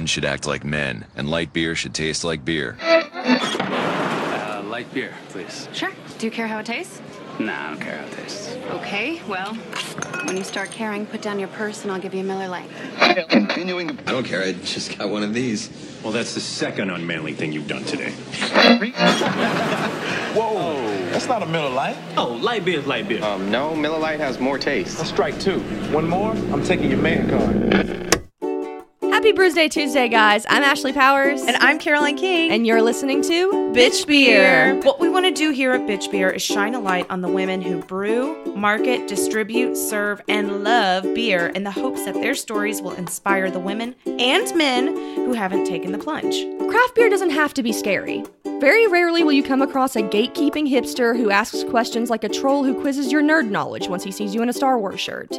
men should act like men, and light beer should taste like beer. Uh, light beer, please. Sure. Do you care how it tastes? Nah, I don't care how it tastes. Okay, well, when you start caring, put down your purse and I'll give you a Miller Lite. Continuing. I don't care. I just got one of these. Well, that's the second unmanly thing you've done today. Whoa, that's not a Miller Lite. Oh, light beer is light beer. Um, no, Miller Lite has more taste. That's strike two. One more, I'm taking your man card. Happy Brews Day Tuesday, guys. I'm Ashley Powers. And I'm Caroline King. And you're listening to Bitch Beer. What we want to do here at Bitch Beer is shine a light on the women who brew, market, distribute, serve, and love beer in the hopes that their stories will inspire the women and men who haven't taken the plunge. Craft beer doesn't have to be scary. Very rarely will you come across a gatekeeping hipster who asks questions like a troll who quizzes your nerd knowledge once he sees you in a Star Wars shirt.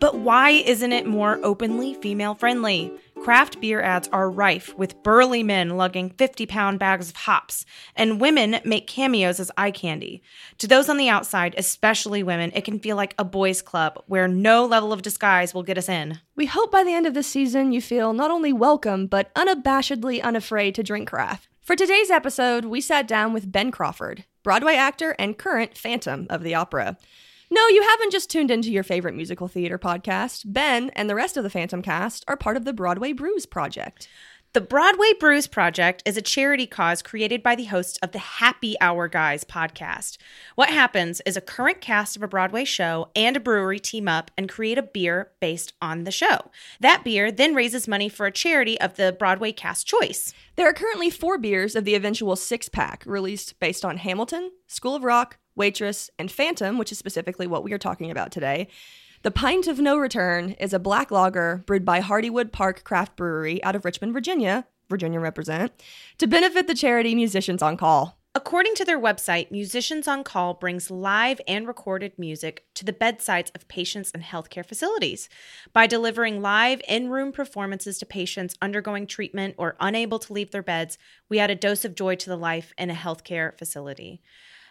But why isn't it more openly female friendly? Craft beer ads are rife with burly men lugging 50 pound bags of hops, and women make cameos as eye candy. To those on the outside, especially women, it can feel like a boys' club where no level of disguise will get us in. We hope by the end of this season you feel not only welcome, but unabashedly unafraid to drink craft. For today's episode, we sat down with Ben Crawford, Broadway actor and current Phantom of the Opera. No, you haven't just tuned into your favorite musical theater podcast. Ben and the rest of the Phantom cast are part of the Broadway Brews Project. The Broadway Brews Project is a charity cause created by the hosts of the Happy Hour Guys podcast. What happens is a current cast of a Broadway show and a brewery team up and create a beer based on the show. That beer then raises money for a charity of the Broadway cast choice. There are currently four beers of the eventual six pack released based on Hamilton, School of Rock, Waitress, and Phantom, which is specifically what we are talking about today. The Pint of No Return is a black lager brewed by Hardywood Park Craft Brewery out of Richmond, Virginia. Virginia represent to benefit the charity Musicians on Call. According to their website, Musicians on Call brings live and recorded music to the bedsides of patients in healthcare facilities. By delivering live in room performances to patients undergoing treatment or unable to leave their beds, we add a dose of joy to the life in a healthcare facility.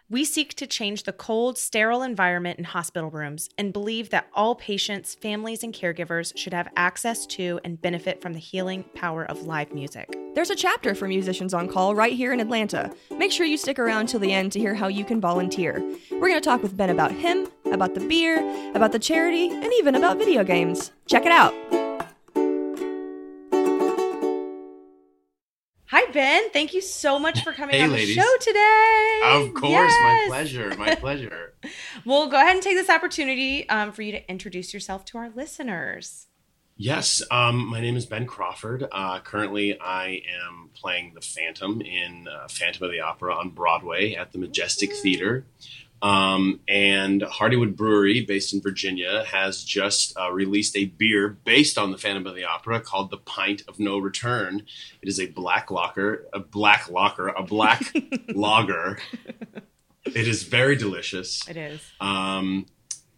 We seek to change the cold, sterile environment in hospital rooms and believe that all patients, families, and caregivers should have access to and benefit from the healing power of live music. There's a chapter for Musicians on Call right here in Atlanta. Make sure you stick around till the end to hear how you can volunteer. We're going to talk with Ben about him, about the beer, about the charity, and even about video games. Check it out. Hi, Ben. Thank you so much for coming Hey, on ladies. the show today. Of course, Yes. my pleasure, my pleasure. we'll go ahead and take this opportunity um, for you to introduce yourself to our listeners. yes, um, my name is Ben Crawford. Uh, currently, I am playing the Phantom in uh, Phantom of the Opera on Broadway at the Majestic Theater. Um, and Hardywood Brewery, based in Virginia, has just uh, released a beer based on the Phantom of the Opera called the Pint of No Return. It is a black locker, a black locker, a black lager. It is very delicious. It is. Um,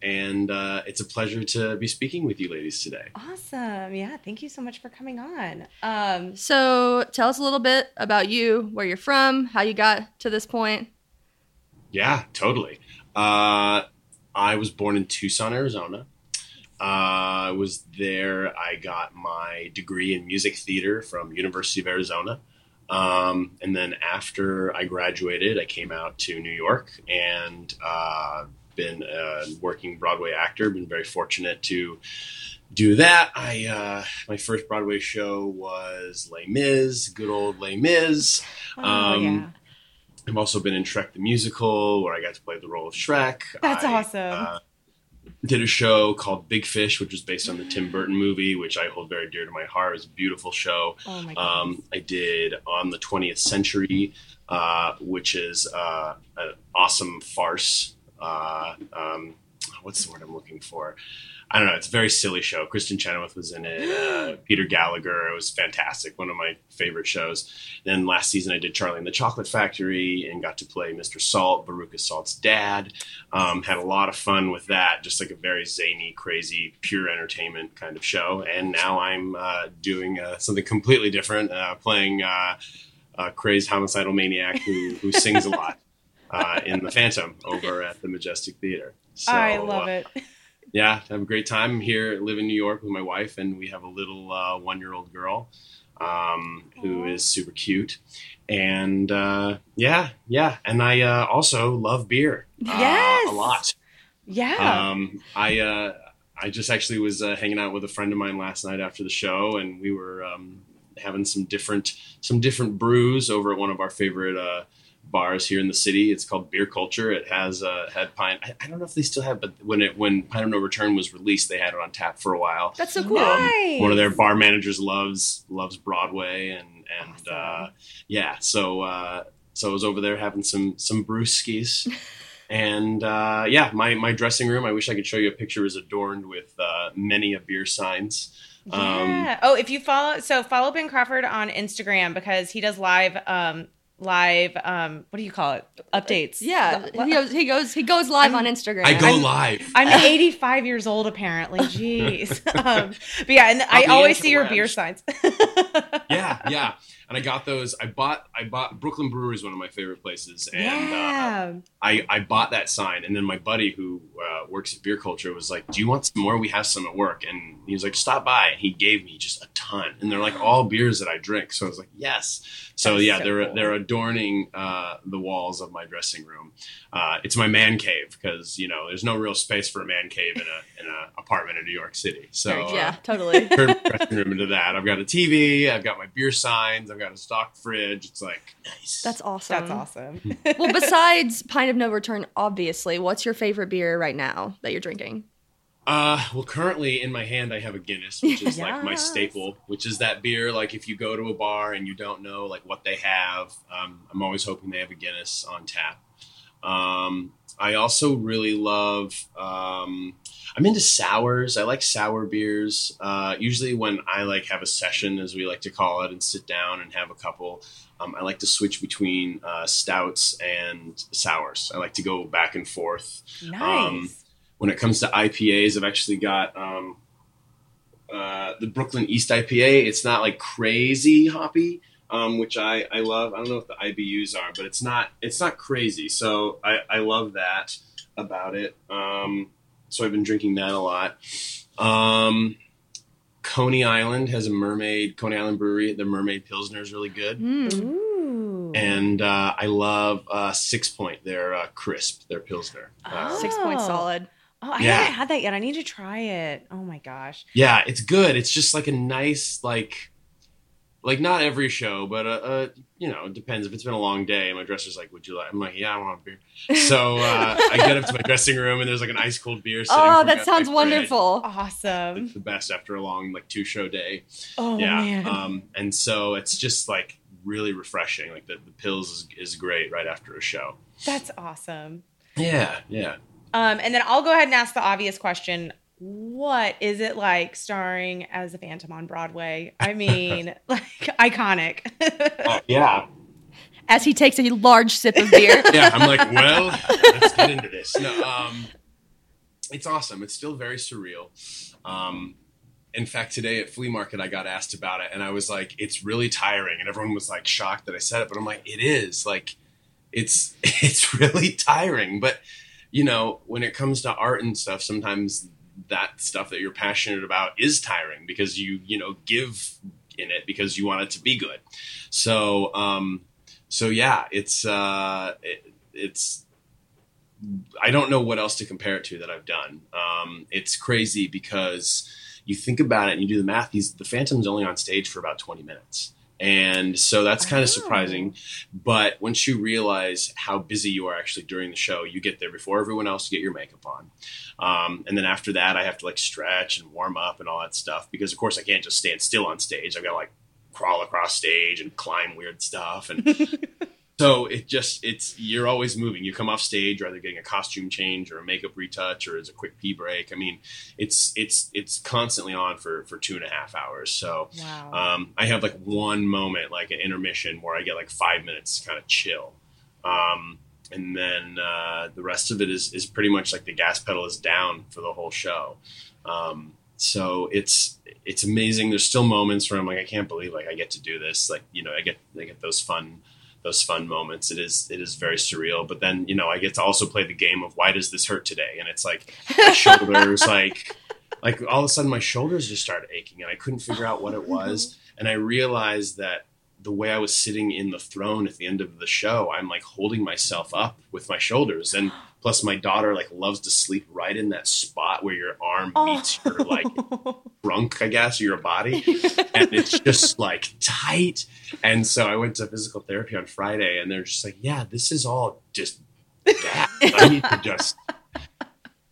and uh, it's a pleasure to be speaking with you ladies today. Awesome. Yeah. Thank you so much for coming on. Um, So, tell us a little bit about you, where you're from, how you got to this point. Yeah, totally. Uh, I was born in Tucson, Arizona. Uh, I was there. I got my degree in music theater from University of Arizona. Um, and then after I graduated, I came out to New York and uh, been a working Broadway actor. Been very fortunate to do that. I uh, my first Broadway show was Les Mis, good old Les Mis. oh, Um, yeah. I've also been in Shrek the Musical, where I got to play the role of Shrek. That's I, awesome. uh, did a show called Big Fish, which was based on the Tim Burton movie, which I hold very dear to my heart. It was a beautiful show. Oh, my Um, I did On the 20th Century, uh, which is uh, an awesome farce. Uh, um, what's the word I'm looking for? I don't know. It's a very silly show. Kristin Chenoweth was in it. Uh, Peter Gallagher. It was fantastic. One of my favorite shows. Then last season I did Charlie and the Chocolate Factory and got to play Mr. Salt, Veruca Salt's dad. Um, had a lot of fun with that. Just like a very zany, crazy, pure entertainment kind of show. And now I'm uh, doing uh, something completely different, uh, playing uh, a crazed homicidal maniac who, who sings a lot uh, in The Phantom over at the Majestic Theater. So, I love it. Yeah, have a great time. I'm here, live in New York with my wife, and we have a little uh, one-year-old girl. um, who is super cute. And uh, yeah, yeah. And I uh, also love beer. uh, Yes. a lot. Yeah. Um, I uh, I just actually was uh, hanging out with a friend of mine last night after the show, and we were um, having some different some different brews over at one of our favorite uh, bars here in the city. It's called Beer Culture. It has uh, had pine. I, I don't know if they still have, but when it when Pint of No Return was released, they had it on tap for a while. That's so cool. Nice. One of their bar managers loves loves Broadway, and and uh, yeah, so uh, so I was over there having some some brewskis. And uh, yeah, my, my dressing room, I wish I could show you a picture, is adorned with uh, many a beer signs. Um, Yeah. oh, if you follow, so follow Ben Crawford on Instagram because he does live, um, live, um, what do you call it? Updates. Yeah, he goes he goes he goes live on Instagram. I go I'm- live. I'm 85 years old, apparently. Jeez. Um, but yeah, and I I'll be always into see your beer signs. yeah, yeah. And I got those. I bought. I bought Brooklyn Brewery is one of my favorite places, and uh. I, I bought that sign. And then my buddy who uh, works at Beer Culture was like, "Do you want some more? We have some at work." And he was like, "Stop by." And he gave me just a ton, and they're like all beers that I drink. So I was like, "Yes." So That's yeah, so they're cool. they're adorning uh, the walls of my dressing room. Uh, it's my man cave because you know there's no real space for a man cave in a in a apartment in New York City. So uh, yeah, totally. turn my dressing room into that. I've got a TV, I've got my beer signs, I've got a stock fridge. It's like nice. That's awesome. That's awesome. well, besides Pint of No Return, obviously, what's your favorite beer right now that you're drinking? Uh, well, currently in my hand, I have a Guinness, which is like my staple, which is that beer. Like if you go to a bar and you don't know like what they have, um, I'm always hoping they have a Guinness on tap. Um, I also really love. Um, I'm into sours. I like sour beers. Uh, usually when I like have a session, as we like to call it, and sit down and have a couple, um, I like to switch between uh, stouts and sours. I like to go back and forth Nice. Um, when it comes to IPAs, I've actually got um, uh, the Brooklyn East IPA. It's not like crazy hoppy, um, which I, I love. I don't know what the IBUs are, but it's not it's not crazy. So I, I love that about it. Um, so I've been drinking that a lot. Um, Coney Island has a mermaid. Coney Island Brewery, the Mermaid Pilsner is really good. Mm. Ooh. And uh, I love uh, Sixpoint, their uh, crisp, their Pilsner. Uh, Sixpoint Oh. solid. Oh, I Yeah. haven't had that yet. I need to try it. Oh my gosh. Yeah, it's good. It's just like a nice like like not every show, but uh, uh you know, it depends. If it's been a long day, my dresser's like, "Would you like?" I'm like, "Yeah, I want a beer." So uh, I get up to my dressing room, and there's like an ice cold beer. Sitting Oh, that my sounds fridge. wonderful. Awesome. It's the best after a long like two show day. Oh yeah, man. um, and so it's just like really refreshing. Like the, the pills is, is great right after a show. That's awesome. Yeah, yeah. Um, and then I'll go ahead and ask the obvious question. What is it like starring as a Phantom on Broadway? I mean, like iconic. Oh, yeah, As he takes a large sip of beer. yeah, I'm like, well, let's get into this. No, um, it's awesome. It's still very surreal. Um, in fact, today at flea market, I got asked about it, and I was like, it's really tiring, and everyone was like shocked that I said it, but I'm like, it is like, it's it's really tiring. But you know, when it comes to art and stuff, sometimes that stuff that you're passionate about is tiring because you you know give in it because you want it to be good. So um, so yeah, it's uh, it, it's I don't know what else to compare it to that I've done. Um, it's crazy because you think about it and you do the math. He's the Phantom's only on stage for about twenty minutes, and so that's kind Oh. of surprising. But once you realize how busy you are actually during the show, you get there before everyone else. to get your makeup on, um, and then after that, I have to like stretch and warm up and all that stuff because, of course, I can't just stand still on stage. I've got to like crawl across stage and climb weird stuff and. So it just it's you're always moving. You come off stage, either getting a costume change or a makeup retouch or as a quick pee break. I mean, it's it's it's constantly on for for two and a half hours. So wow. um, I have like one moment, like an intermission, where I get like five minutes to kind of chill, um, and then uh, the rest of it is is pretty much like the gas pedal is down for the whole show. Um, so it's it's amazing. There's still moments where I'm like, I can't believe like I get to do this. Like you know, I get I get those fun those fun moments. It is it is very surreal. But then you know, I get to also play the game of why does this hurt today? And it's like my shoulders like like all of a sudden my shoulders just started aching and I couldn't figure out what it mm-hmm. was. and I realized that the way I was sitting in the throne at the end of the show, I'm like holding myself up with my shoulders, and plus my daughter like loves to sleep right in that spot where your arm meets your like trunk, I guess, or your body, and it's just like tight. And so I went to physical therapy on Friday, and they're just like, "Yeah, this is all just that. I need to just."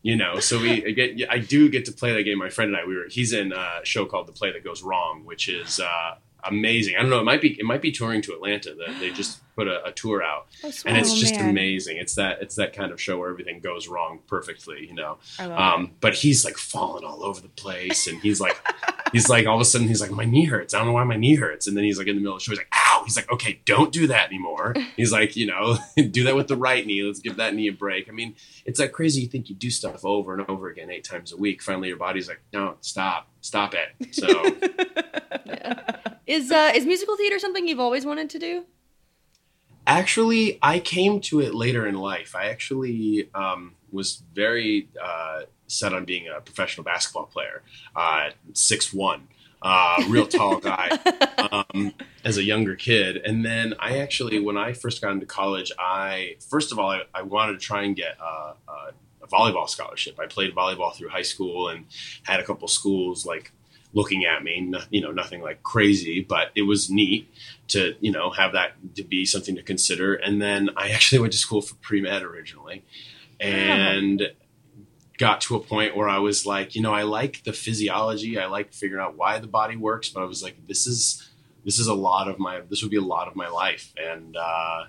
You know, so we I get. I do get to play that game. My friend and I, we were. He's in a show called The Play That Goes Wrong, which is uh, amazing. I don't know. It might be. It might be touring to Atlanta. That they just put a, a tour out, and it's Oh, just man. amazing. It's that. It's that kind of show where everything goes wrong perfectly. You know. Um, but he's like falling all over the place, and he's like, he's like, all of a sudden, he's like, my knee hurts. I don't know why my knee hurts. And then he's like in the middle of the show, he's like, ow. He's like, okay, don't do that anymore. He's like, you know, do that with the right knee. Let's give that knee a break. I mean, it's like crazy. You think you do stuff over and over again eight times a week. Finally, your body's like, no, stop, stop it. So. Is uh, is musical theater something you've always wanted to do? Actually, I came to it later in life. I actually um, was very uh, set on being a professional basketball player, uh, six one, uh, real tall guy, um, as a younger kid. And then I actually, when I first got into college, I first of all I, I wanted to try and get uh, uh, a volleyball scholarship. I played volleyball through high school and had a couple schools like looking at me, no, you know, nothing like crazy, but it was neat to, you know, have that to be something to consider. And then I actually went to school for pre med originally and got to a point where I was like, you know, I like the physiology, I like figuring out why the body works, but I was like, this is, this is a lot of my, this would be a lot of my life. And, uh,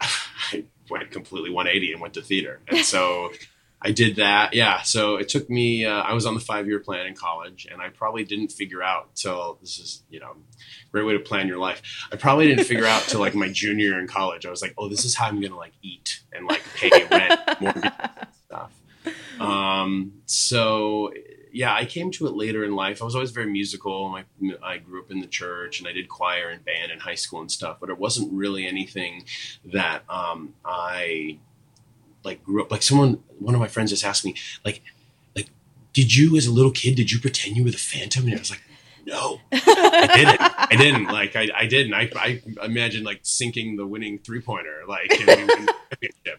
I went completely 180 and went to theater. And so I did that. Yeah. So it took me, uh, I was on the five year plan in college and I probably didn't figure out till this is, you know, great way to plan your life. I probably didn't figure out till like my junior year in college. I was like, oh, this is how I'm going to like eat and like pay rent, mortgage and stuff. Um, so yeah, I came to it later in life. I was always very musical. My, I grew up in the church and I did choir and band in high school and stuff, but it wasn't really anything that um, I like grew up. Like someone, one of my friends just asked me, like, like, did you as a little kid, did you pretend you were the Phantom? And I was like, no, I didn't. I didn't. Like, I, I didn't. I, I imagine like sinking the winning three pointer, like,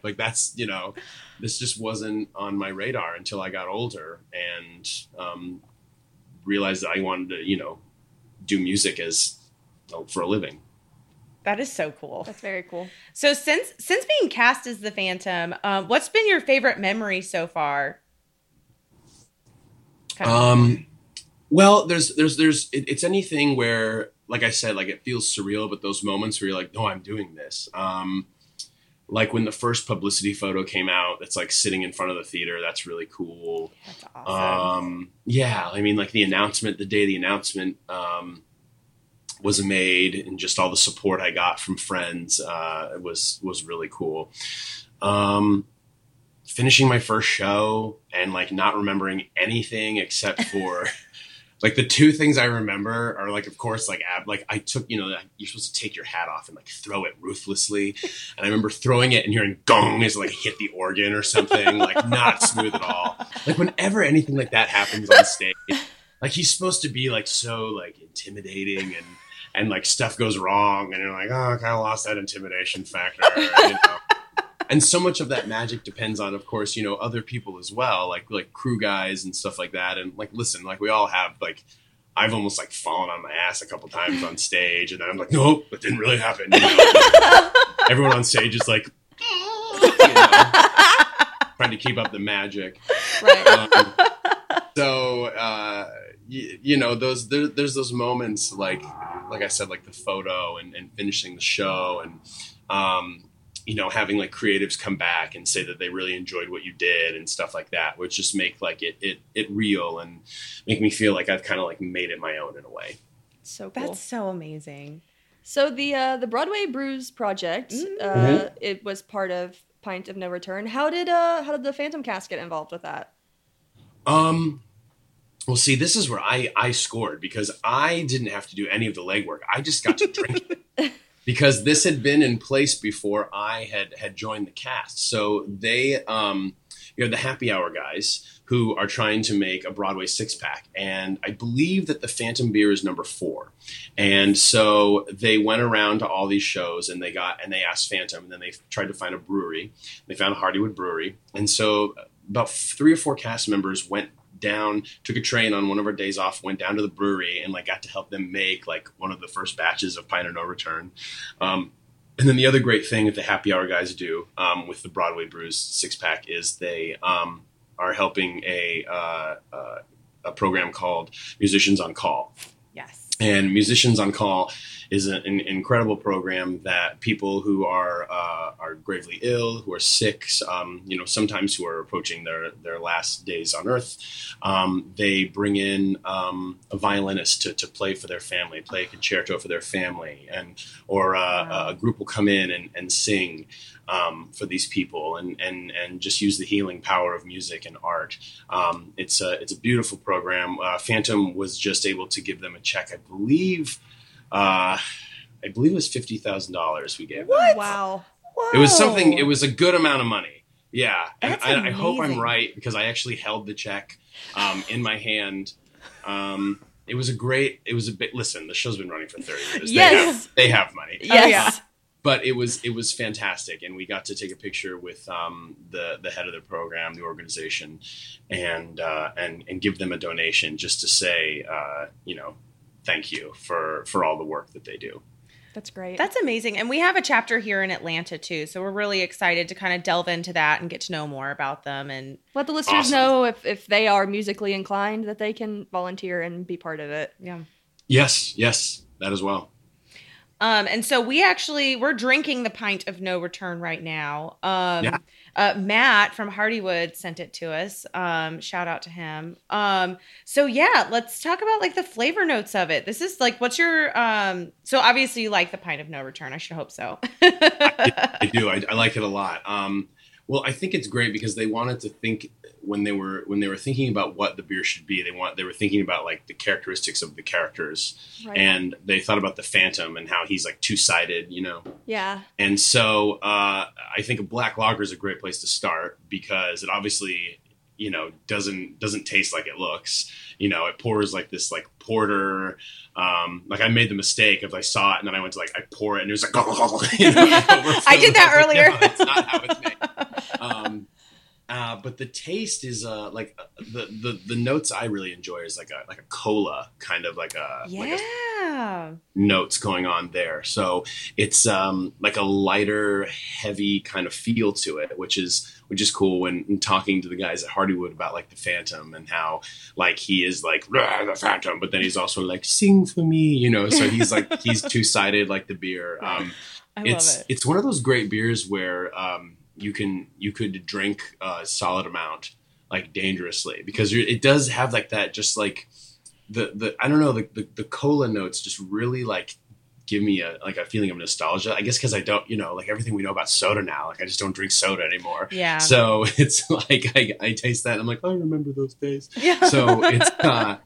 like that's you know, this just wasn't on my radar until I got older and um, realized that I wanted to, you know, do music as for a living. That is so cool. That's very cool. So since since being cast as the Phantom, um, what's been your favorite memory so far? Kind of- Um, well, there's there's there's it, it's anything where, like I said, like it feels surreal, but those moments where you're like, no, I'm doing this. Um, like when the first publicity photo came out, it's like sitting in front of the theater. That's really cool. That's awesome. Um, yeah, I mean, like the announcement, the day the announcement um, was made, and just all the support I got from friends uh, was was really cool. Um, finishing my first show and like not remembering anything except for like the two things I remember are like, of course, like ab- like I took you know you're supposed to take your hat off and like throw it ruthlessly, and I remember throwing it and hearing gong as like hit the organ or something, like not smooth at all. Like whenever anything like that happens on stage, like he's supposed to be like so like intimidating and and like stuff goes wrong and you're like oh I kind of lost that intimidation factor, you know. And so much of that magic depends on, of course, you know, other people as well, like like crew guys and stuff like that. And like, listen, like we all have like, I've almost like fallen on my ass a couple times on stage, and then I'm like, nope, that didn't really happen. You know? Everyone on stage is like, you know, trying to keep up the magic. Right. Um, so uh, you, you know those there, there's those moments like like I said like the photo and, and finishing the show and um, you know having like creatives come back and say that they really enjoyed what you did and stuff like that which just make like it it, it real and make me feel like I've kind of like made it my own in a way. So cool. That's so amazing. So the uh, the Broadway Brews project, uh, Mm-hmm. it was part of Pint of No Return. How did uh how did the Phantom Cast get involved with that? Um, well, see, this is where I I scored because I didn't have to do any of the legwork. I just got to drink it because this had been in place before I had had joined the cast. So they um, you know, the happy hour guys who are trying to make a Broadway six pack, and I believe that the Phantom beer is number four, and so they went around to all these shows and they got and they asked Phantom, and then they tried to find a brewery. They found a Hardywood Brewery, and so about three or four cast members went down, took a train on one of our days off, went down to the brewery and like got to help them make like one of the first batches of Pint of No Return. Um, and then the other great thing that the happy hour guys do um, with the Broadway Brews six pack is they um, are helping a uh, uh, a program called Musicians on Call. Yes. And Musicians on Call is an, an incredible program that people who are uh, are gravely ill, who are sick, um, you know, sometimes who are approaching their their last days on Earth, um, they bring in um, a violinist to, to play for their family, play a concerto for their family, and or uh, Wow. a group will come in and, and sing um, for these people and, and, and just use the healing power of music and art. Um, it's a it's a beautiful program. Uh, Phantom was just able to give them a check, I believe. Uh, I believe it was fifty thousand dollars we gave them. Wow. It was something. It was a good amount of money. Yeah, and I, I hope I'm right because I actually held the check um, in my hand. Um, it was a great. It was a bit. Listen, the show's been running for thirty years. Yes. they have, they have money. Yes. yeah. But it was it was fantastic, and we got to take a picture with um, the the head of the program, the organization, and uh, and and give them a donation just to say, uh, you know, thank you for for all the work that they do. That's great. That's amazing. And we have a chapter here in Atlanta too. So we're really excited to kind of delve into that and get to know more about them. And Let the listeners Awesome. know if, if they are musically inclined that they can volunteer and be part of it. yeah. Yes, yes, that as well. Um, and so we actually we're drinking the pint of no return right now. Um, Yeah. Uh, Matt from Hardywood sent it to us. Um, shout out to him. Um, so yeah, let's talk about like the flavor notes of it. This is like, what's your um? So obviously you like the pint of no return. I should hope so. I do. I, I like it a lot. Um, well, I think it's great because they wanted to think when they were when they were thinking about what the beer should be. They want they were thinking about like the characteristics of the characters, Right. and they thought about the Phantom and how he's like two sided, you know. yeah. And so uh, I think a black lager is a great place to start because it obviously you know doesn't doesn't taste like it looks. You know, it pours like this like porter. Um, like I made the mistake of I saw it and then I went to like I pour it and it was like you know. I did that was like, earlier. "No, that's not how it's made. Um, uh, but the taste is uh, like uh, the, the the notes I really enjoy is like a like a cola kind of like a like a yeah. notes going on there. So it's um, like a lighter, heavy kind of feel to it, which is which is cool when when talking to the guys at Hardywood about like the Phantom and how like he is like the Phantom, but then he's also like sing for me, you know. So he's like he's two sided like the beer. Um, I it's love it. it's one of those great beers where um, you can you could drink a solid amount like dangerously because you're, it does have like that just like the the I don't know the, the the cola notes just really like give me a like a feeling of nostalgia. I guess because I don't you know like everything we know about soda now like I just don't drink soda anymore. Yeah. So it's like I, I taste that and I'm like oh, I remember those days. Yeah. So it's uh,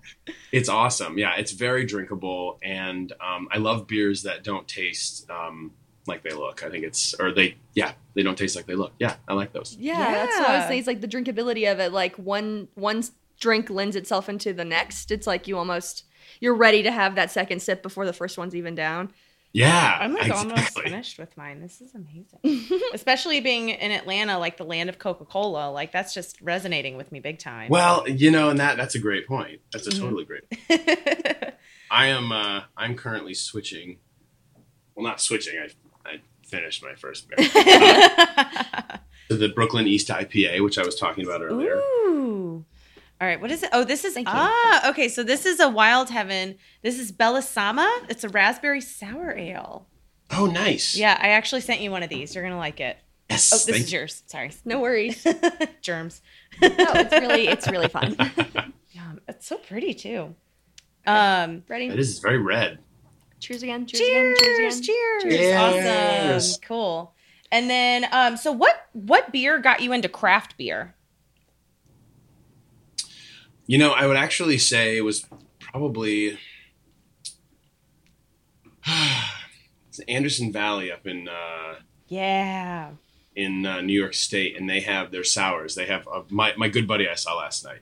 it's awesome. Yeah, it's very drinkable, and um, I love beers that don't taste um, like they look. I think it's or they yeah they don't taste like they look. Yeah, I like those. Yeah, that's what I was saying. It's like the drinkability of it. Like one one drink lends itself into the next. It's like you almost you're ready to have that second sip before the first one's even down. Yeah, I'm like almost finished with mine. This is amazing. Especially being in Atlanta, like the land of Coca Cola. Like that's just resonating with me big time. Well, you know, and that that's a great point. That's a Mhm. totally great. I am uh, I'm currently switching. Well, not switching. I I finished my first beer uh, the Brooklyn East IPA, which I was talking about earlier. Ooh. All right, what is it? Oh, this is Thank you. ah okay. So this is a Wild Heaven. This is Bellasama. It's a raspberry sour ale. Oh, nice. Yeah, I actually sent you one of these. You're gonna like it. Yes. Oh, this thank is yours. Sorry, No worries. germs. no, it's really it's really fun. Yeah, it's so pretty too. Um, Ready? That is very red. Cheers again. Cheers, cheers, again. cheers, Cheers again. cheers. Yes. Awesome, cool. And then, um, so what what beer got you into craft beer? You know, I would actually say it was probably it's Anderson Valley up in uh, Yeah, in uh, New York State, and they have their sours. They have uh, my my good buddy I saw last night,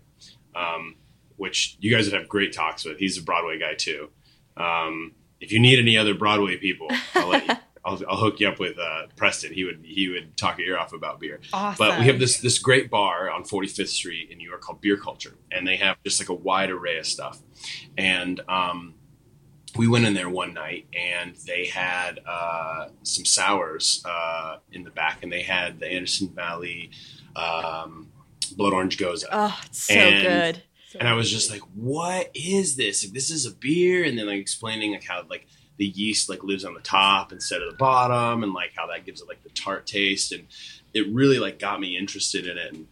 um, which you guys would have great talks with. He's a Broadway guy too. Um, if you need any other Broadway people, I'll you. I'll, I'll hook you up with uh, Preston. He would he would talk your ear off about beer. Awesome. But we have this this great bar on 45th Street in New York called Beer Culture, and they have just like a wide array of stuff. And um, we went in there one night, and they had uh, some sours uh, in the back, and they had the Anderson Valley um, Blood Orange Gose. Oh, it's so And- good. And I was just like, "What is this? Like, this is a beer?" And then like explaining like how like the yeast like lives on the top instead of the bottom, and like how that gives it like the tart taste, and it really like got me interested in it. And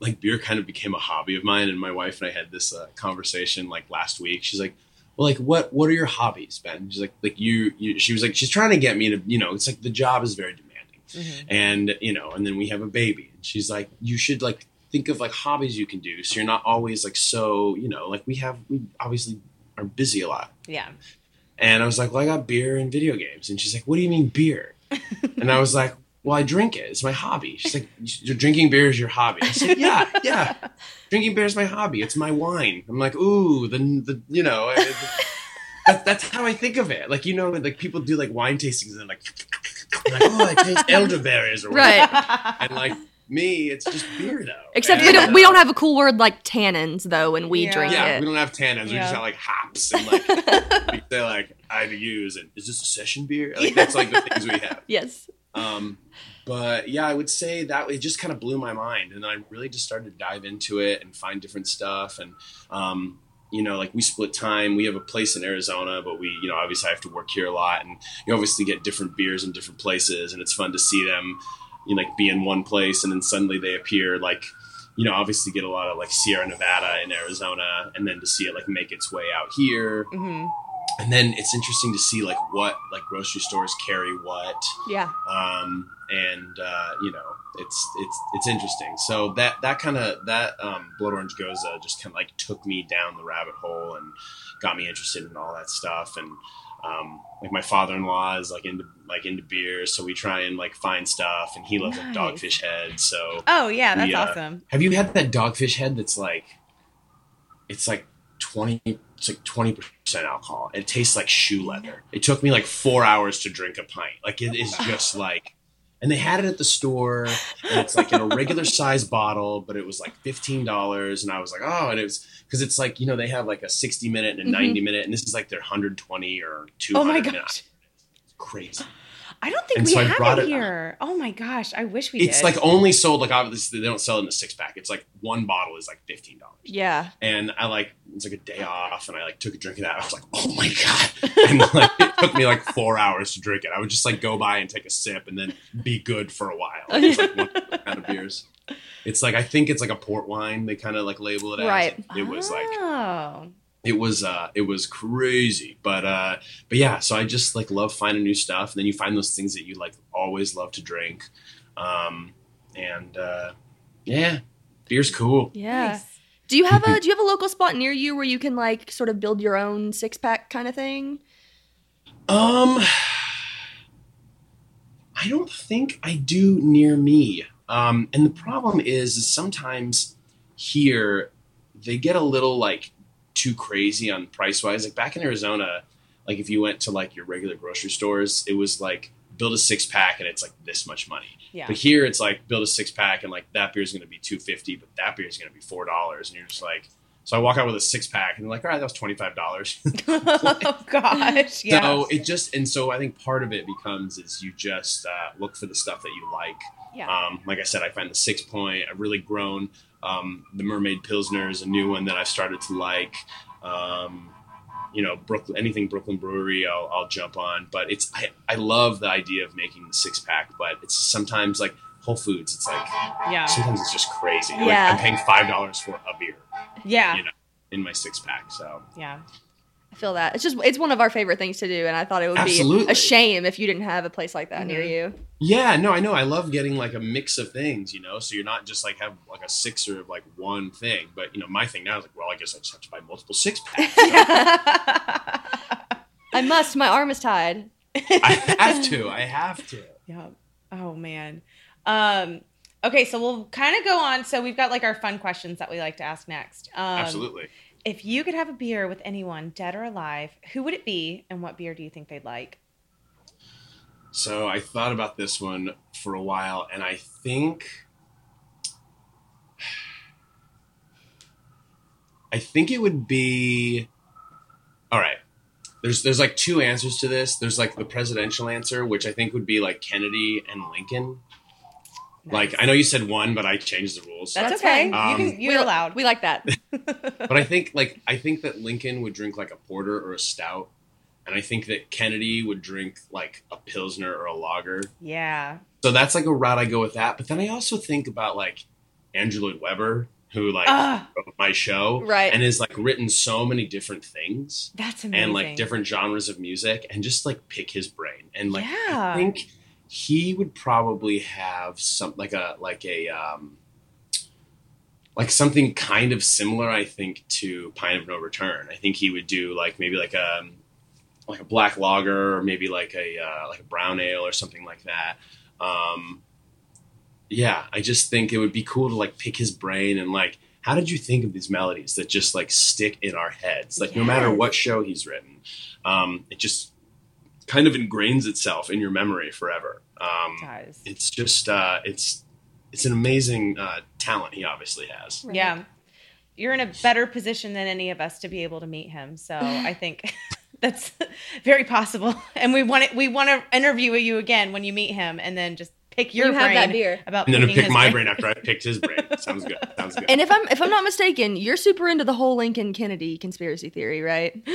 like beer kind of became a hobby of mine. And my wife and I had this uh, conversation like last week. She's like, "Well, like what what are your hobbies, Ben?" She's like, "Like you, you." She was like, she's trying to get me to you know, it's like the job is very demanding and you know and then we have a baby and she's like you should like think of like hobbies you can do so you're not always like so you know like we have we obviously are busy a lot. Yeah. and i was like well i got beer and video games. And she's like what do you mean beer? And i was like well i drink it. It's my hobby. She's like you're drinking beer is your hobby. I said yeah yeah. Drinking beer is my hobby. It's my wine. I'm like ooh the, the you know that, that's how I think of it. Like you know, like people do like wine tastings and they're like, like oh, I taste elderberries or whatever. Right. And like me, it's just beer though. Except And, we don't uh, we don't have a cool word like tannins though when we Yeah. drink Yeah, it. we don't have tannins. We just have like hops and like we say like IBUs and is this a session beer? Like that's like the things we have. yes. Um, but yeah, I would say that it just kind of blew my mind, and then I really just started to dive into it and find different stuff. And um, you know, like we split time. We have a place in Arizona, but we, you know, obviously I have to work here a lot, and you obviously get different beers in different places, and it's fun to see them, you know, like be in one place, and then suddenly they appear like. You know, obviously get a lot of like Sierra Nevada in Arizona, and then to see it like make its way out here, hmm and then it's interesting to see like what like grocery stores carry what, Yeah. um, and uh, you know it's it's it's interesting. So that that kind of that um, blood orange gose just kind of like took me down the rabbit hole and got me interested in all that stuff. And um, like my father in law is like into like into beer, so we try and like find stuff. And he loves like Dogfish Head. So Oh yeah, that's we, uh, awesome. have you had that Dogfish Head that's like it's like twenty it's like twenty percent alcohol. It tastes like shoe leather. It took me like four hours to drink a pint. Like it is just like and they had it at the store and it's like in a regular size bottle, but it was like fifteen dollars and I was like, oh, and it was because it's like, you know, they have like a sixty minute and a mm-hmm. 90 minute, and this is like their hundred twenty or two Oh my hundred gosh. It's crazy. I don't think and we so have it it- here. Oh my gosh, I wish we It's did. like only sold like obviously they don't sell it in a six pack. It's like one bottle is like fifteen dollars. Yeah. and I like it's like a day off, and I like took a drink of that. I was like, oh my god! And like it took me like four hours to drink it. I would just like go by and take a sip, and then be good for a while. It was like one kind of beers. It's like I think it's like a port wine. They kind of like label it as. Right. It was like oh, it was uh it was crazy, but uh but yeah. So I just like love finding new stuff, and then you find those things that you like always love to drink, um and uh yeah, beer's cool. Yeah. nice. Do you have a do you have a local spot near you where you can like sort of build your own six pack kind of thing? Um, I don't think I do near me. Um, and the problem is, is sometimes here they get a little like too crazy on price wise. Like back in Arizona, like if you went to like your regular grocery stores, it was like build a six pack and it's like this much money. Yeah. But here it's like build a six pack and like that beer is going to be two fifty, but that beer is going to be four dollars, and you're just like. So I walk out with a six pack and they're like, all right, that was twenty five dollars. oh gosh, yeah. So it just and so I think part of it becomes is you just uh, look for the stuff that you like. yeah. Um, like I said, I find the Sixpoint. I've really grown. Um, the Mermaid Pilsner is a new one that I've started to like. Um, you know, Brooklyn, anything Brooklyn Brewery, I'll, I'll jump on. But it's I, I love the idea of making the six pack, but it's sometimes like Whole Foods. It's like yeah. sometimes it's just crazy. Like, Yeah. I'm paying five dollars for a beer Yeah. you know. in my six pack. So Yeah. I feel that. It's just it's one of our favorite things to do and I thought it would be a shame if you didn't have a place like that near Mhm. you. Yeah, no, I know. I love getting like a mix of things, you know. So you're not just like have like a sixer of like one thing, but you know, my thing now is like, well, I guess I just have to buy multiple six packs. I must, my arm is tied. I have to. I have to. yeah. Oh man. Um, okay, so we'll kind of go on. So we've got like our fun questions that we like to ask next. Um, Absolutely. If you could have a beer with anyone, dead or alive, who would it be, and what beer do you think they'd like? So I thought about this one for a while, and I think. I think it would be. All right. There's there's like two answers to this. There's like the presidential answer, which I think would be like Kennedy and Lincoln. Like I know you said one, but I changed the rules. That's, That's okay. fine. you Um, can, you're we, allowed. We like that. but I think like I think that Lincoln would drink like a porter or a stout, and I think that Kennedy would drink like a pilsner or a lager. yeah. So that's like a route I go with that. But then I also think about like Andrew Lloyd Webber, who like Ah. wrote my show, Right. and has like written so many different things That's amazing. and like different genres of music, and just like pick his brain. And like Yeah. I think he would probably have some like a like a um like something kind of similar. I think to Pint of No Return. I think he would do like maybe like a like a black lager or maybe like a uh, like a brown ale or something like that. Um, yeah, I just think it would be cool to like pick his brain and like how did you think of these melodies that just like stick in our heads? Like no matter what show he's written, um, it just kind of ingrains itself in your memory forever. Um, Does. it's just uh, it's it's an amazing uh, talent he obviously has. Yeah. You're in a better position than any of us to be able to meet him. So I think that's very possible. And we want it, we want to interview you again when you meet him and then just pick your You have brain that beer. about And then pick his my brain. brain after I picked his brain. Sounds good. Sounds good. And if I'm if I'm not mistaken, you're super into the whole Lincoln Kennedy conspiracy theory, right?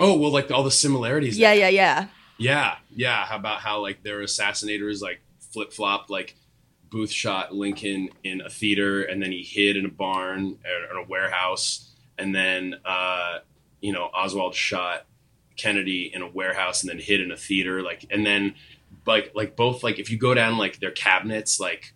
oh well, like all the similarities. Yeah, yeah, yeah. Yeah, yeah. How about how like their assassinators like flip flopped like Booth shot Lincoln in a theater and then he hid in a barn or in a warehouse and then uh, you know Oswald shot Kennedy in a warehouse and then hid in a theater like and then like like both like if you go down like their cabinets like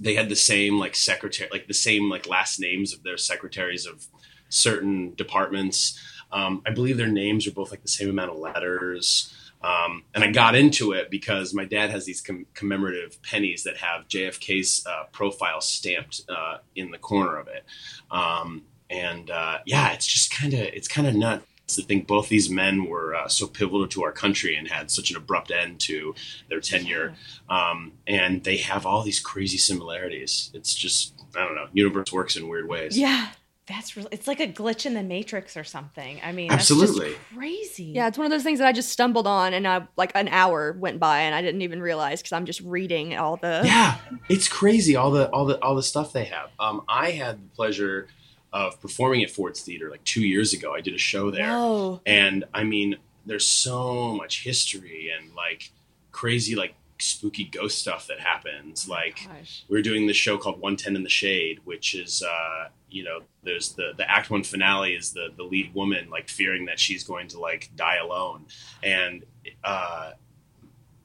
they had the same like secretary like the same like last names of their secretaries of certain departments um, i believe their names are both like the same amount of letters um, and i got into it because my dad has these com- commemorative pennies that have jfk's uh, profile stamped uh, in the corner of it um, and uh, yeah it's just kind of it's kind of nuts to think both these men were uh, so pivotal to our country and had such an abrupt end to their tenure um, and they have all these crazy similarities. It's just I don't know. Universe works in weird ways. Yeah. That's really, it's like a glitch in the matrix or something. I mean, that's Absolutely. just crazy. Yeah, it's one of those things that I just stumbled on and I like an hour went by and I didn't even realize because I'm just reading all the yeah, it's crazy all the all the all the stuff they have. Um, I had the pleasure of performing at Ford's Theater like two years ago. I did a show there, Whoa. and I mean, there's so much history and like crazy like spooky ghost stuff that happens. Like Gosh. we are doing this show called 110 in the Shade, which is, uh, you know, there's the, the act one finale is the, the lead woman, like fearing that she's going to like die alone. And, uh,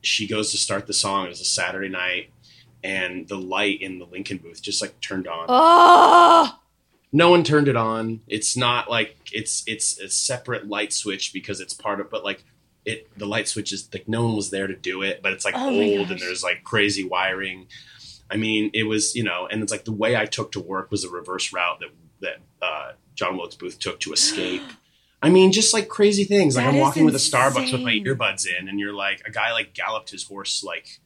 she goes to start the song. It was a Saturday night and the light in the Lincoln booth just like turned on. Oh, No one turned it on. It's not like it's, it's a separate light switch because it's part of, but like it, the light switch is like no one was there to do it, but it's like Oh old and there's like crazy wiring. I mean, it was you know, and it's like the way I took to work was a reverse route that that uh, John Wilkes Booth took to escape. I mean, just like crazy things. Like That I'm walking with a Starbucks with my earbuds in, and you're like a guy like galloped his horse like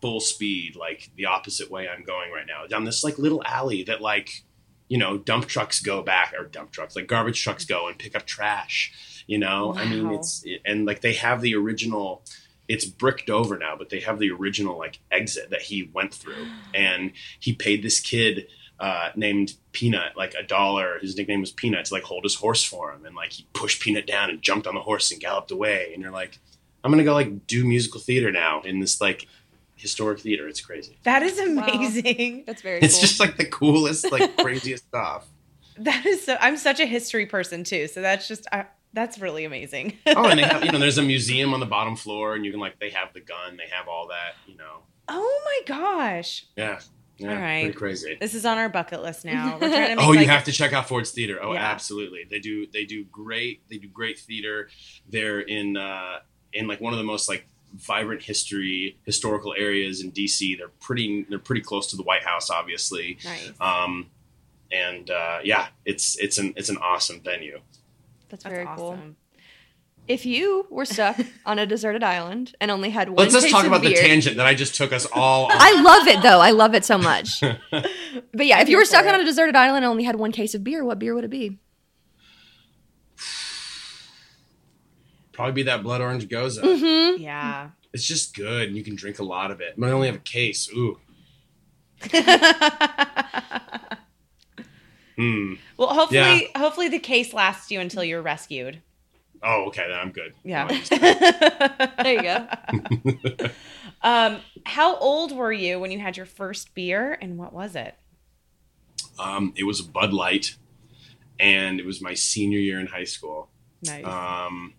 full speed, like the opposite way I'm going right now, down this like little alley that like you know dump trucks go back or dump trucks like garbage trucks go and pick up trash. You know, I mean, Wow. it's and like they have the original it's bricked over now, but they have the original like exit that he went through, and he paid this kid uh, named Peanut like a dollar. His nickname was Peanut to like hold his horse for him, and like he pushed Peanut down and jumped on the horse and galloped away. And you're like, I'm gonna go like do musical theater now in this like historic theater. It's crazy. That is amazing. that's very It's cool. just like the coolest, like craziest stuff. That is so. I'm such a history person too, so that's just I, that's really amazing. Oh, and they have you know there's a museum on the bottom floor, and you can like they have the gun, they have all that, you know. oh my gosh, Yeah, yeah, All right. pretty crazy. this is on our bucket list now. We're trying to make Oh, you like, have to check out Ford's Theater. Oh, Yeah. absolutely. They do. They do great. They do great theater. They're in uh, in like one of the most like vibrant history, historical areas in DC. They're pretty they're pretty close to the White House, obviously. Nice. Um, and uh, yeah, it's it's an it's an awesome venue. That's, That's very cool. If you were stuck on a deserted island and only had one Let's just talk of about the tangent that I just took us all. on. I love it though. I love it so much. but yeah, if you were stuck on a deserted island and only had one case of beer, what beer would it be? Probably be that blood orange gose. Mm-hmm. Yeah. It's just good, and you can drink a lot of it. But I only have a case. Ooh. Hmm. Well, hopefully, Yeah. hopefully the case lasts you until you're rescued. Oh, okay. Then I'm good. Yeah. I'll use that. There you go. um, how old were you when you had your first beer, and what was it? Um, it was a Bud Light, and it was my senior year in high school. Nice. Um,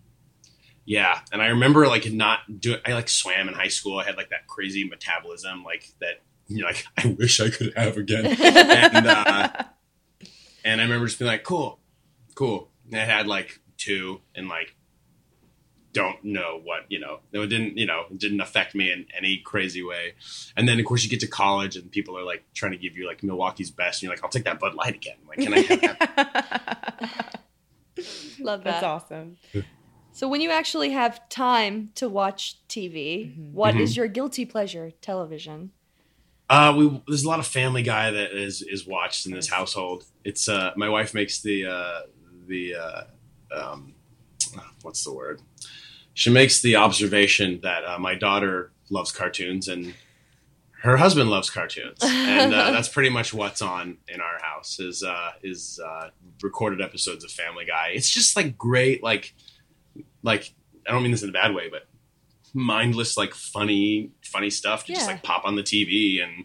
yeah, and I remember like not doing. I like swam in high school. I had like that crazy metabolism, like that. You know, like I wish I could have again. and uh, and I remember just being like, cool, cool. And I had like two, and like don't know what you know. It didn't you know it didn't affect me in any crazy way. And then of course you get to college, and people are like trying to give you like Milwaukee's best, and you're like, I'll take that Bud Light again. Like, can I have that? Love that. That's awesome. So when you actually have time to watch TV, mm-hmm. what is mm-hmm. your guilty pleasure television? Uh, we there's a lot of Family Guy that is is watched in this household. It's uh, my wife makes the uh, the uh, um, what's the word? She makes the observation that uh, my daughter loves cartoons and her husband loves cartoons, and uh, that's pretty much what's on in our house is uh, is uh, recorded episodes of Family Guy. It's just like great, like like I don't mean this in a bad way, but mindless, like funny, funny stuff to just like pop on the TV and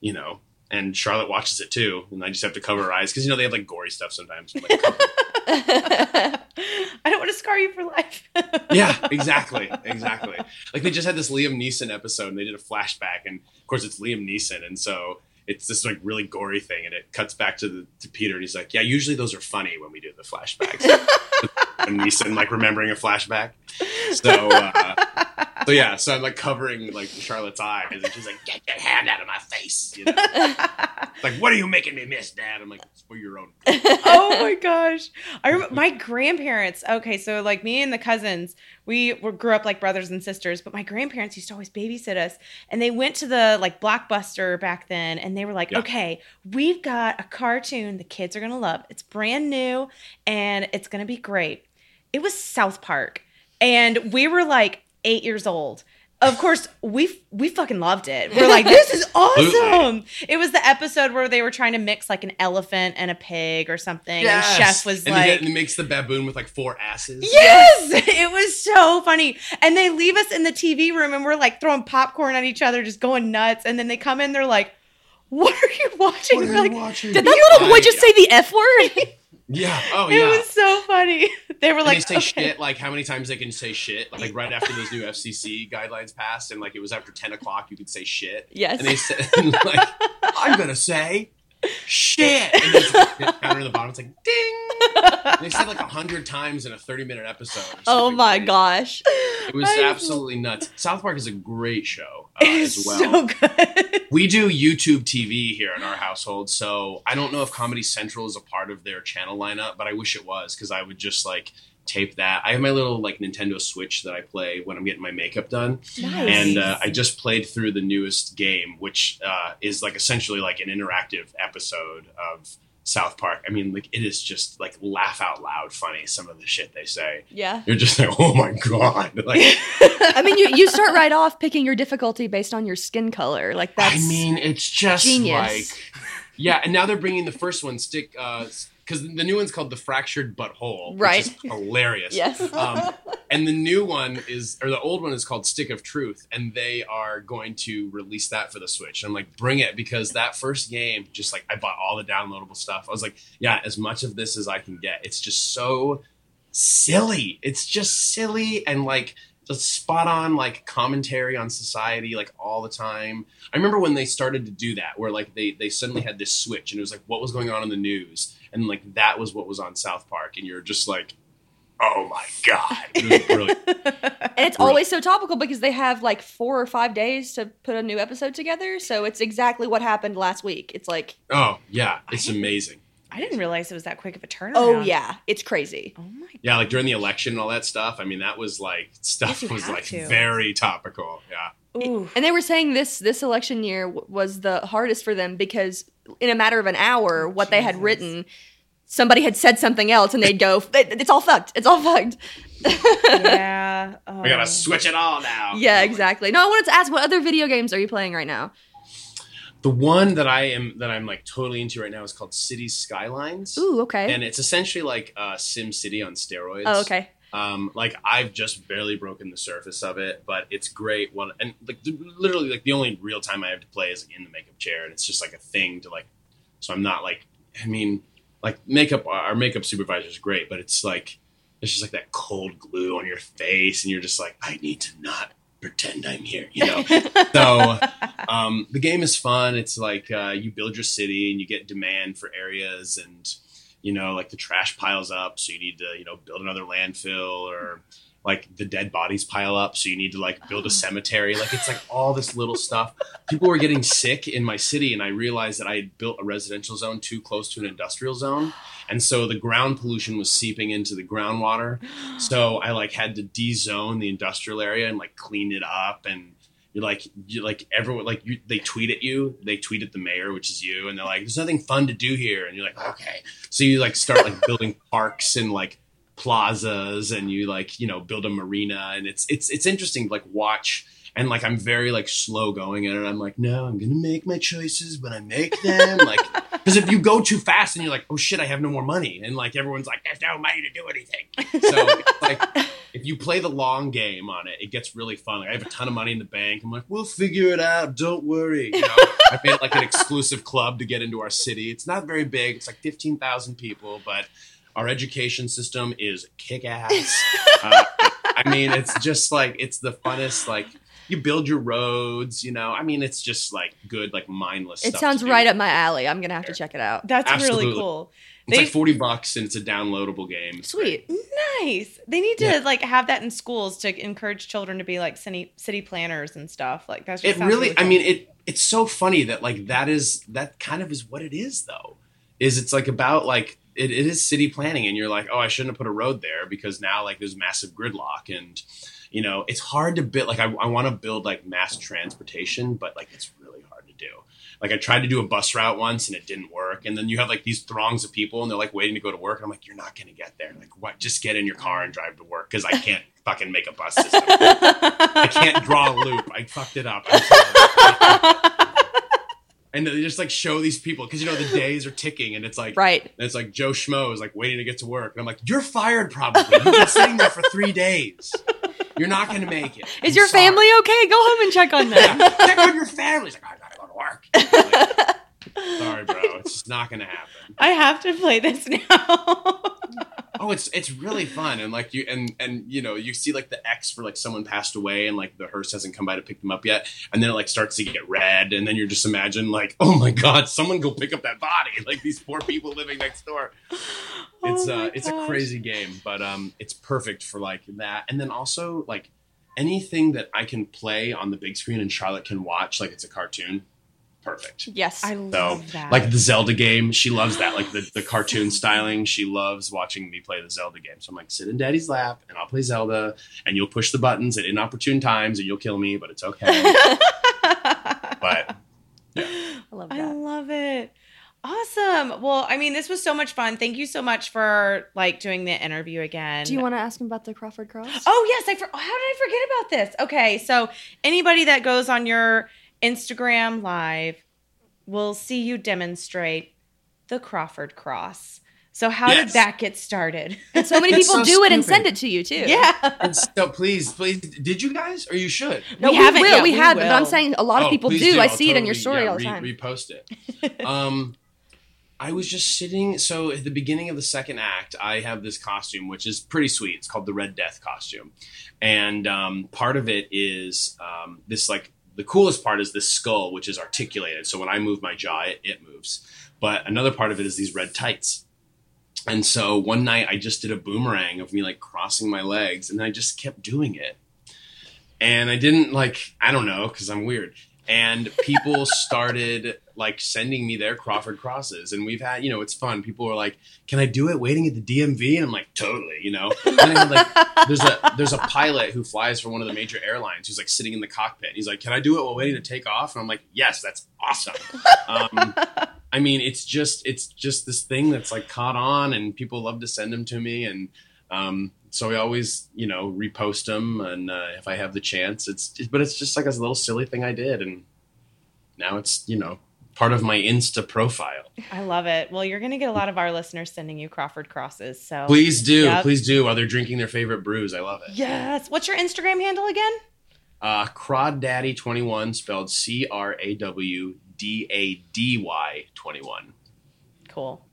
you know. And Charlotte watches it too, and I just have to cover her eyes because you know they have like gory stuff sometimes. I'm like, I don't want to scar you for life. yeah, exactly, exactly. Like they just had this Liam Neeson episode, and they did a flashback, and of course it's Liam Neeson, and so it's this like really gory thing, and it cuts back to the to Peter, and he's like, "Yeah, usually those are funny when we do the flashbacks." and Neeson like remembering a flashback. So, uh, so yeah, so I'm like covering like Charlotte's eyes, and she's like, "Get your hand out of my face!" You know? like, what are you making me miss, Dad? I'm like, "It's for your own." oh my gosh. I remember my grandparents. Okay, so like me and the cousins, we were, grew up like brothers and sisters, but my grandparents used to always babysit us. And they went to the like Blockbuster back then and they were like, Yeah. okay, we've got a cartoon the kids are going to love. It's brand new and it's going to be great. It was South Park. And we were like eight years old. Of course, we we fucking loved it. We're like, this is awesome. It was the episode where they were trying to mix like an elephant and a pig or something. And Chef was and like, he, and he makes the baboon with like four asses. Yes, it was so funny. And they leave us in the TV room and we're like throwing popcorn at each other, just going nuts. And then they come in, they're like, What are you watching? What We're you like, watching? Did that little boy just say the F word? Yeah. Oh yeah. It was so funny. They were And like, they say "Okay." shit like how many times they can say shit like right after those new FCC guidelines passed and like it was after ten o'clock you could say shit Yes. and they said like I'm gonna say shit and there's a counter in the bottom it's like ding and they said like a hundred times in a thirty minute episode oh my crazy. gosh. It was I- absolutely nuts South Park is a great show uh, as well so good. we do YouTube TV here in our household, so I don't know if Comedy Central is a part of their channel lineup, but I wish it was because I would just like tape that. I have my little like Nintendo Switch that I play when I'm getting my makeup done, Nice. and uh, I just played through the newest game, which uh, is like essentially like an interactive episode of South Park. I mean, like it is just like laugh out loud funny. Some of the shit they say, yeah. you're just like, oh my god, like. I mean, you, you start right off picking your difficulty based on your skin color. Like that's I mean, it's just genius. like, yeah. And now they're bringing the first one, stick, uh, because the new one's called the Fractured But Whole, which Right. is hilarious. Yes. Um, and the new one is, or the old one is called Stick of Truth, and they are going to release that for the Switch. And I'm like, bring it because that first game, just like I bought all the downloadable stuff. I was like, yeah, as much of this as I can get. It's just so silly. It's just silly and like just spot on like commentary on society like all the time. I remember when they started to do that where like they they suddenly had this switch and it was like what was going on in the news and like that was what was on South Park and you're just like oh my god, it was brilliant. And it's always so topical because they have like four or five days to put a new episode together. So it's exactly what happened last week. It's like, oh yeah, it's amazing. I didn't realize it was that quick of a turnaround. oh yeah, it's crazy. Oh my. Yeah, like during the election and all that stuff. I mean, that was like stuff Yes, was like to. very topical. Yeah. Ooh. And they were saying this this election year was the hardest for them because in a matter of an hour, oh, what they had written, somebody had said something else, and they'd go, "It's all fucked. It's all fucked." Yeah. Oh. We gotta oh. switch it all now. yeah, exactly. No, I wanted to ask, what other video games are you playing right now? The one that I am that I'm like totally into right now is called Cities Skylines. Ooh, okay. And it's essentially like uh, Sim City on steroids. oh, okay. Um, like I've just barely broken the surface of it, but it's great. One and like literally like the only real time I have to play is in the makeup chair, and it's just like a thing to like. So I'm not like I mean like makeup. Our makeup supervisor is great, but it's like it's just like that cold glue on your face, and you're just like I need to not pretend I'm here, you know. so um, the game is fun. It's like uh, you build your city and you get demand for areas, and you know, like the trash piles up, so you need to you know build another landfill, or like the dead bodies pile up, so you need to like build a oh. cemetery. Like it's like all this little stuff. People were getting sick in my city, and I realized that I had built a residential zone too close to an industrial zone. And so the ground pollution was seeping into the groundwater. So I like had to de-zone the industrial area and like clean it up and you're like you like everyone like you, they tweet at you they tweet at the mayor which is you and they're like there's nothing fun to do here and you're like okay so you like start like building parks and like plazas and you like you know build a marina and it's it's it's interesting to like watch and like I'm very like slow going at it. I'm like, no, I'm gonna make my choices when I make them. like, because if you go too fast and you're like, oh shit, I have no more money, and like everyone's like, there's no money to do anything. So like, if you play the long game on it, it gets really fun. Like I have a ton of money in the bank. I'm like, we'll figure it out. Don't worry. You know, I made like an exclusive club to get into our city. It's not very big. It's like fifteen thousand people, but our education system is kick ass. uh, I mean, it's just like it's the funnest like you build your roads, you know. I mean, it's just like good, like mindless. It stuff sounds right up my alley. I'm gonna have to check it out. That's Absolutely. really cool. It's They- like forty bucks, and it's a downloadable game. Sweet. Nice. They need to Yeah. like have that in schools to encourage children to be like city city planners and stuff. Like that's just It sounds really, I mean, it. It's so funny that like that is that kind of is what it is though. Is it's like about like it, it is city planning, and you're like, oh, I shouldn't have put a road there because now like there's massive gridlock and. You know, it's hard to build. Like, I, I want to build like mass transportation, but like it's really hard to do. Like, I tried to do a bus route once and it didn't work. And then you have like these throngs of people and they're like waiting to go to work. And I'm like, you're not going to get there. Like, what? Just get in your car and drive to work because I can't fucking make a bus system. I can't draw a loop. I fucked it up. I'm and they just like show these people because you know the days are ticking and it's like Right. and it's like Joe Schmo is like waiting to get to work and I'm like you're fired probably you've been sitting there for three days you're not going to make it Is I'm your sorry." family okay? Go home and check on them. yeah, check on your family He's like I gotta go to work Like, sorry bro it's just not going to happen I have to play this now. Oh it's it's really fun. And like you and and you know you see like the X for like someone passed away and like the hearse hasn't come by to pick them up yet. And then it like starts to get red. And then you're just imagine like oh my god someone go pick up that body. Like these poor people living next door. It's Oh uh it's a crazy game but um it's perfect for like that. And then also like anything that I can play on the big screen and Charlotte can watch like it's a cartoon perfect Yes. I so love that. like the Zelda game, she loves that. Like the, the cartoon styling, she loves watching me play the Zelda game. So I'm like, sit in daddy's lap and I'll play Zelda and you'll push the buttons at inopportune times and you'll kill me, but it's okay. but I love that. I love it. Awesome. Well, I mean, this was so much fun. Thank you so much for like doing the interview again. Do you want to ask him about the Crawford Cross? Oh yes, I for- how did I forget about this? Okay, so anybody that goes on your Instagram live will see you demonstrate the Crawford Cross. So how Yes. did that get started? So many people so do it and send it to you too. yeah. and so please, please, did you guys or you should? No, We we, haven't will. yet. we, We have, but I'm saying a lot of Oh, people please do. I I'll see it in your story yeah, all the re- time. Repost it. um, I was just sitting. So at the beginning of the second act, I have this costume, which is pretty sweet. It's called the Red Death costume, and um, part of it is um, this like the coolest part is this skull, which is articulated. So when I move my jaw, it, it moves. But another part of it is these red tights. And so one night I just did a boomerang of me like crossing my legs and I just kept doing it. And I didn't like, I don't know, because I'm weird. And people started like sending me their Crawford crosses. And we've had, you know, it's fun. People are like, Can I do it waiting at the DMV? And I'm like, totally, you know. Had, like there's a there's a pilot who flies for one of the major airlines who's like sitting in the cockpit. He's like, Can I do it while waiting to take off? And I'm like, Yes, that's awesome. Um, I mean, it's just it's just this thing that's like caught on, and people love to send them to me, and um, so I always you know repost them, and uh, if I have the chance, it's but it's just like a little silly thing I did, and now it's you know part of my Insta profile. I love it. Well, you're going to get a lot of our listeners sending you Crawford crosses. So Please do, Yep. please do while they're drinking their favorite brews. I love it. Yes. What's your Instagram handle again? Uh, Crawd Daddy twenty one spelled C R A W D A D Y twenty one. Cool.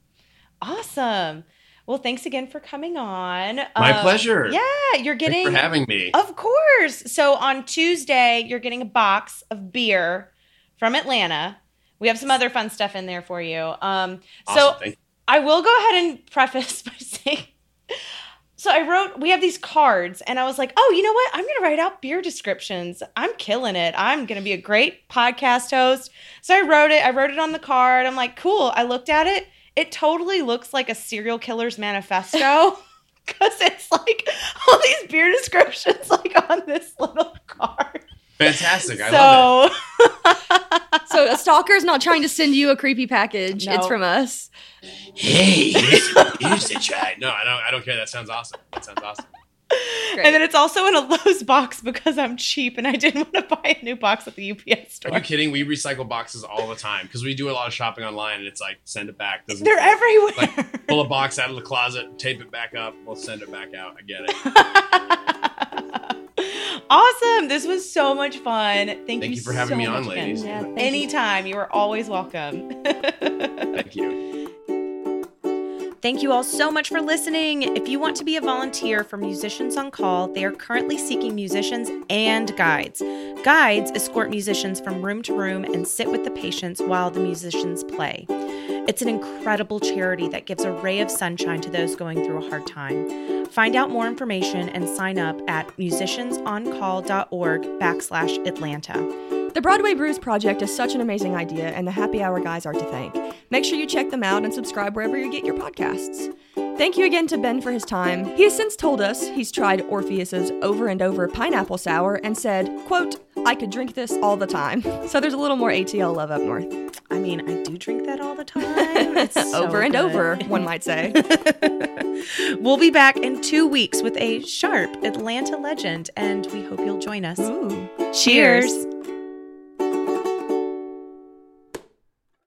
Awesome. Well, thanks again for coming on. My Um, pleasure. Yeah, you're getting Thanks for having me. Of course. So on Tuesday, you're getting a box of beer from Atlanta. We have some other fun stuff in there for you. Um, so I will go ahead and preface by saying so I wrote we have these cards and I was like, "Oh, you know what? I'm going to write out beer descriptions. I'm killing it. I'm going to be a great podcast host." So I wrote it. I wrote it on the card. I'm like, "Cool." I looked at it. It totally looks like a serial killer's manifesto cuz it's like all these beer descriptions like on this little card. Fantastic. I love it. So So a stalker's not trying to send you a creepy package. It's from us. Hey, here's, here's the try. No, I don't. I don't care. That sounds awesome. That sounds awesome. Great. and then it's also in a Lowe's box because I'm cheap and I didn't want to buy a new box at the UPS store. Are you kidding? We recycle boxes all the time because we do a lot of shopping online, and it's like send it back. Doesn't They're everywhere. like pull a box out of the closet, tape it back up. We'll send it back out. I get it. Awesome. This was so much fun. Thank, Thank you, you for having so me on, ladies. Yeah, thank you. Anytime. You are always welcome. Thank you. Thank you all so much for listening. If you want to be a volunteer for Musicians on Call, they are currently seeking musicians and guides. Guides escort musicians from room to room and sit with the patients while the musicians play. It's an incredible charity that gives a ray of sunshine to those going through a hard time. Find out more information and sign up at musiciansoncall.org backslash Atlanta. The Broadway Brews Project is such an amazing idea, and the Happy Hour guys are to thank. Make sure you check them out and subscribe wherever you get your podcasts. Thank you again to Ben for his time. He has since told us he's tried Orpheus's over and over pineapple sour and said, quote, I could drink this all the time. So there's a little more ATL love up north. I mean, I do drink that all the time. It's so over and good. over, one might say. We'll be back in two weeks with a sharp Atlanta legend, and we hope you'll join us. Ooh. Cheers.